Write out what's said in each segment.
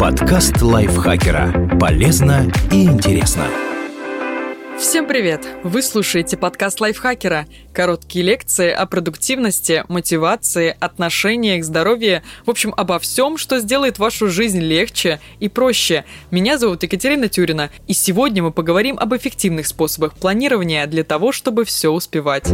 Подкаст лайфхакера. Полезно и интересно. Всем привет! Вы слушаете подкаст лайфхакера. Короткие лекции о продуктивности, мотивации, отношениях, здоровье. В общем, обо всем, что сделает вашу жизнь легче и проще. Меня зовут Екатерина Тюрина, и сегодня мы поговорим об эффективных способах планирования для того, чтобы все успевать.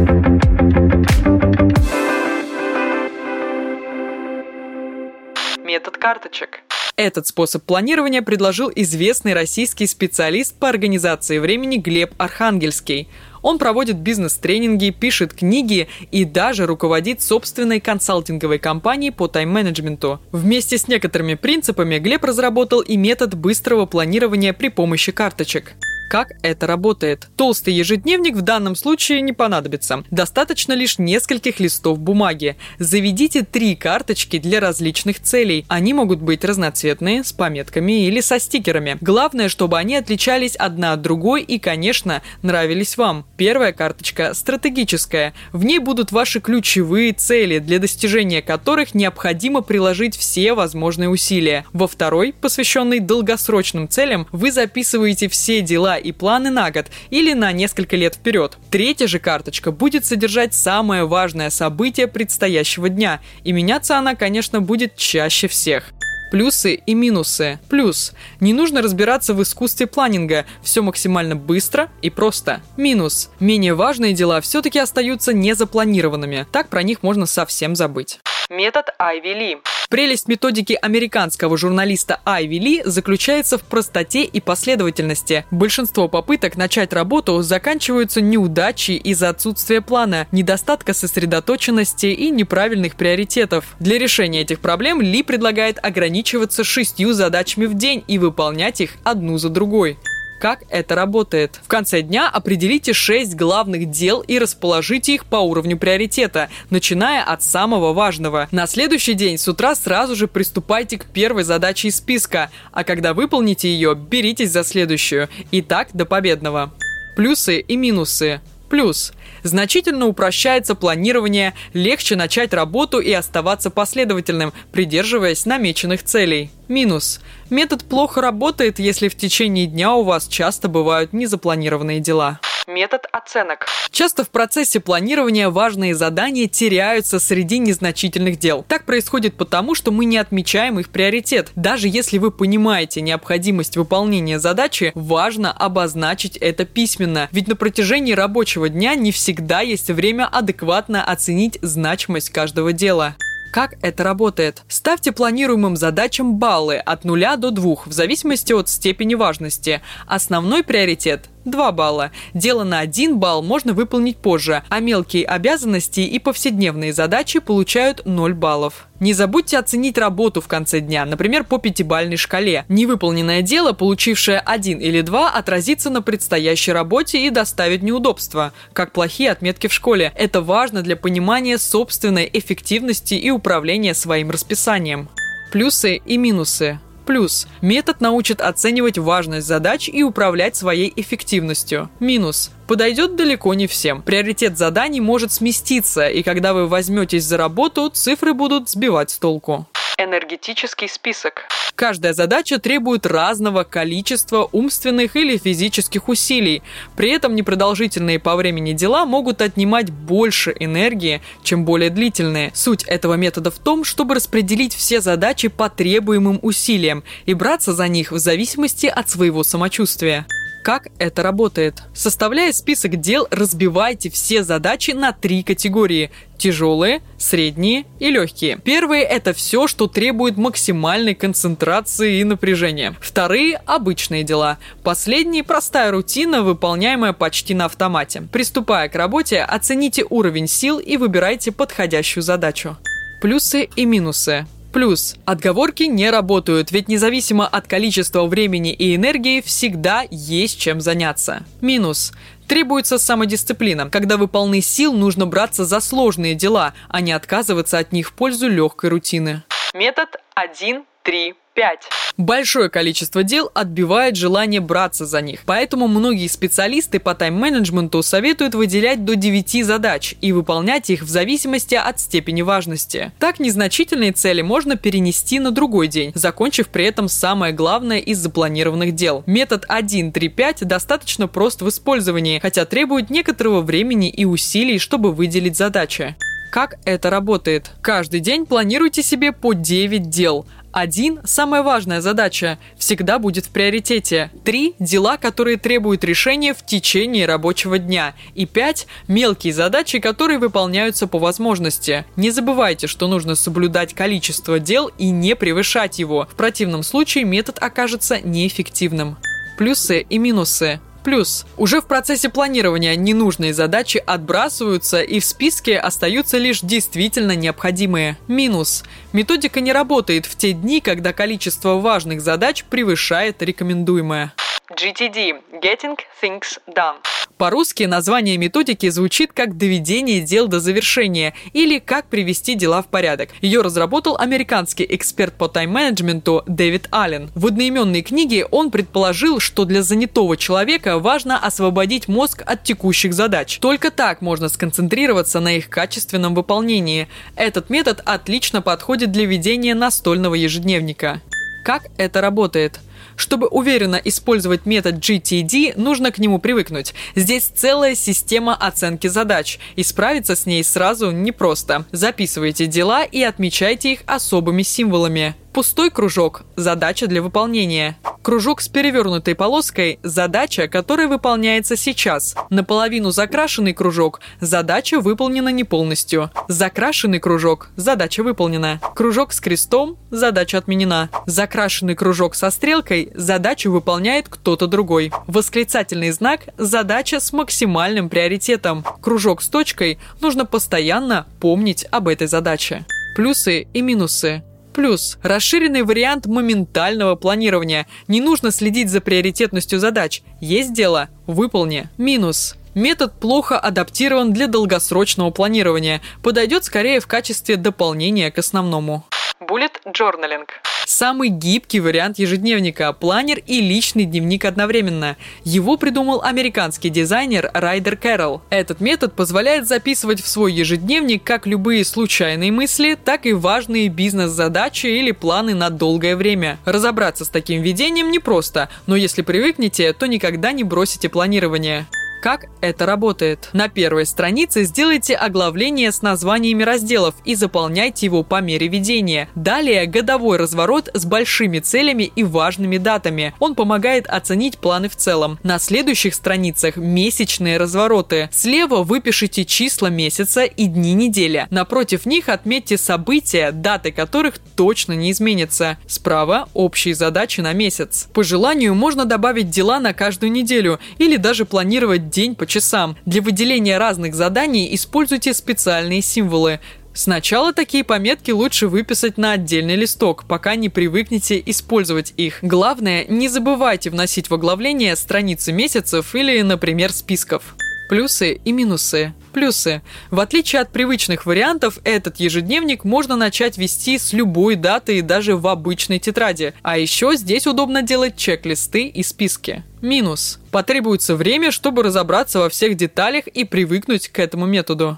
Карточек. Этот способ планирования предложил известный российский специалист по организации времени Глеб Архангельский. Он проводит бизнес-тренинги, пишет книги и даже руководит собственной консалтинговой компанией по тайм-менеджменту. Вместе с некоторыми принципами Глеб разработал и метод быстрого планирования при помощи карточек как это работает. Толстый ежедневник в данном случае не понадобится. Достаточно лишь нескольких листов бумаги. Заведите три карточки для различных целей. Они могут быть разноцветные, с пометками или со стикерами. Главное, чтобы они отличались одна от другой и, конечно, нравились вам. Первая карточка стратегическая. В ней будут ваши ключевые цели, для достижения которых необходимо приложить все возможные усилия. Во второй, посвященной долгосрочным целям, вы записываете все дела и планы на год или на несколько лет вперед. Третья же карточка будет содержать самое важное событие предстоящего дня, и меняться она, конечно, будет чаще всех. Плюсы и минусы. Плюс. Не нужно разбираться в искусстве планинга. Все максимально быстро и просто. Минус. Менее важные дела все-таки остаются незапланированными. Так про них можно совсем забыть. Метод Айви Ли. Прелесть методики американского журналиста Айви Ли заключается в простоте и последовательности. Большинство попыток начать работу заканчиваются неудачей из-за отсутствия плана, недостатка сосредоточенности и неправильных приоритетов. Для решения этих проблем Ли предлагает ограничиваться шестью задачами в день и выполнять их одну за другой как это работает. В конце дня определите 6 главных дел и расположите их по уровню приоритета, начиная от самого важного. На следующий день с утра сразу же приступайте к первой задаче из списка, а когда выполните ее, беритесь за следующую. И так до победного. Плюсы и минусы. Плюс. Значительно упрощается планирование, легче начать работу и оставаться последовательным, придерживаясь намеченных целей. Минус. Метод плохо работает, если в течение дня у вас часто бывают незапланированные дела. Метод оценок. Часто в процессе планирования важные задания теряются среди незначительных дел. Так происходит потому, что мы не отмечаем их приоритет. Даже если вы понимаете необходимость выполнения задачи, важно обозначить это письменно. Ведь на протяжении рабочего дня не всегда есть время адекватно оценить значимость каждого дела. Как это работает? Ставьте планируемым задачам баллы от 0 до 2 в зависимости от степени важности. Основной приоритет 2 балла. Дело на 1 балл можно выполнить позже, а мелкие обязанности и повседневные задачи получают 0 баллов. Не забудьте оценить работу в конце дня, например, по пятибалльной шкале. Невыполненное дело, получившее 1 или 2, отразится на предстоящей работе и доставит неудобства, как плохие отметки в школе. Это важно для понимания собственной эффективности и управления своим расписанием. Плюсы и минусы. Плюс. Метод научит оценивать важность задач и управлять своей эффективностью. Минус. Подойдет далеко не всем. Приоритет заданий может сместиться, и когда вы возьметесь за работу, цифры будут сбивать с толку. Энергетический список. Каждая задача требует разного количества умственных или физических усилий. При этом непродолжительные по времени дела могут отнимать больше энергии, чем более длительные. Суть этого метода в том, чтобы распределить все задачи по требуемым усилиям и браться за них в зависимости от своего самочувствия. Как это работает? Составляя список дел, разбивайте все задачи на три категории – тяжелые, средние и легкие. Первые – это все, что требует максимальной концентрации и напряжения. Вторые – обычные дела. Последние – простая рутина, выполняемая почти на автомате. Приступая к работе, оцените уровень сил и выбирайте подходящую задачу. Плюсы и минусы. Плюс, отговорки не работают, ведь независимо от количества времени и энергии всегда есть чем заняться. Минус, Требуется самодисциплина. Когда вы полны сил, нужно браться за сложные дела, а не отказываться от них в пользу легкой рутины. Метод 1, 3, 5. Большое количество дел отбивает желание браться за них. Поэтому многие специалисты по тайм-менеджменту советуют выделять до 9 задач и выполнять их в зависимости от степени важности. Так незначительные цели можно перенести на другой день, закончив при этом самое главное из запланированных дел. Метод 1.3.5 достаточно прост в использовании, хотя требует некоторого времени и усилий, чтобы выделить задачи. Как это работает? Каждый день планируйте себе по 9 дел. Один – самая важная задача, всегда будет в приоритете. Три – дела, которые требуют решения в течение рабочего дня. И пять – мелкие задачи, которые выполняются по возможности. Не забывайте, что нужно соблюдать количество дел и не превышать его. В противном случае метод окажется неэффективным. Плюсы и минусы. Плюс, уже в процессе планирования ненужные задачи отбрасываются и в списке остаются лишь действительно необходимые. Минус. Методика не работает в те дни, когда количество важных задач превышает рекомендуемое. GTD – Getting Things Done. По-русски название методики звучит как «доведение дел до завершения» или «как привести дела в порядок». Ее разработал американский эксперт по тайм-менеджменту Дэвид Аллен. В одноименной книге он предположил, что для занятого человека важно освободить мозг от текущих задач. Только так можно сконцентрироваться на их качественном выполнении. Этот метод отлично подходит для ведения настольного ежедневника. Как это работает? Чтобы уверенно использовать метод GTD, нужно к нему привыкнуть. Здесь целая система оценки задач, и справиться с ней сразу непросто. Записывайте дела и отмечайте их особыми символами. Пустой кружок – задача для выполнения. Кружок с перевернутой полоской – задача, которая выполняется сейчас. Наполовину закрашенный кружок – задача выполнена не полностью. Закрашенный кружок – задача выполнена. Кружок с крестом – задача отменена. Закрашенный кружок со стрелкой – задачу выполняет кто-то другой. Восклицательный знак – задача с максимальным приоритетом. Кружок с точкой – нужно постоянно помнить об этой задаче. Плюсы и минусы. Плюс расширенный вариант моментального планирования. Не нужно следить за приоритетностью задач. Есть дело – выполни. Минус Метод плохо адаптирован для долгосрочного планирования, подойдет скорее в качестве дополнения к основному. Bullet Journaling. Самый гибкий вариант ежедневника – планер и личный дневник одновременно. Его придумал американский дизайнер Райдер Кэрролл. Этот метод позволяет записывать в свой ежедневник как любые случайные мысли, так и важные бизнес-задачи или планы на долгое время. Разобраться с таким ведением непросто, но если привыкнете, то никогда не бросите планирование. Как это работает? На первой странице сделайте оглавление с названиями разделов и заполняйте его по мере ведения. Далее годовой разворот с большими целями и важными датами. Он помогает оценить планы в целом. На следующих страницах месячные развороты. Слева выпишите числа месяца и дни недели. Напротив них отметьте события, даты которых точно не изменятся. Справа общие задачи на месяц. По желанию можно добавить дела на каждую неделю или даже планировать день по часам. Для выделения разных заданий используйте специальные символы. Сначала такие пометки лучше выписать на отдельный листок, пока не привыкнете использовать их. Главное, не забывайте вносить в оглавление страницы месяцев или, например, списков. Плюсы и минусы. Плюсы. В отличие от привычных вариантов, этот ежедневник можно начать вести с любой даты и даже в обычной тетради. А еще здесь удобно делать чек-листы и списки. Минус. Потребуется время, чтобы разобраться во всех деталях и привыкнуть к этому методу.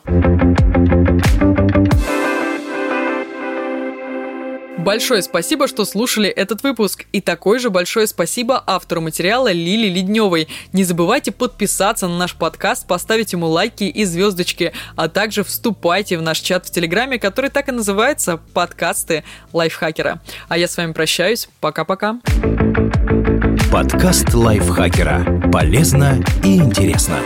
Большое спасибо, что слушали этот выпуск. И такое же большое спасибо автору материала Лили Ледневой. Не забывайте подписаться на наш подкаст, поставить ему лайки и звездочки, а также вступайте в наш чат в Телеграме, который так и называется «Подкасты лайфхакера». А я с вами прощаюсь. Пока-пока. Подкаст лайфхакера. Полезно и интересно.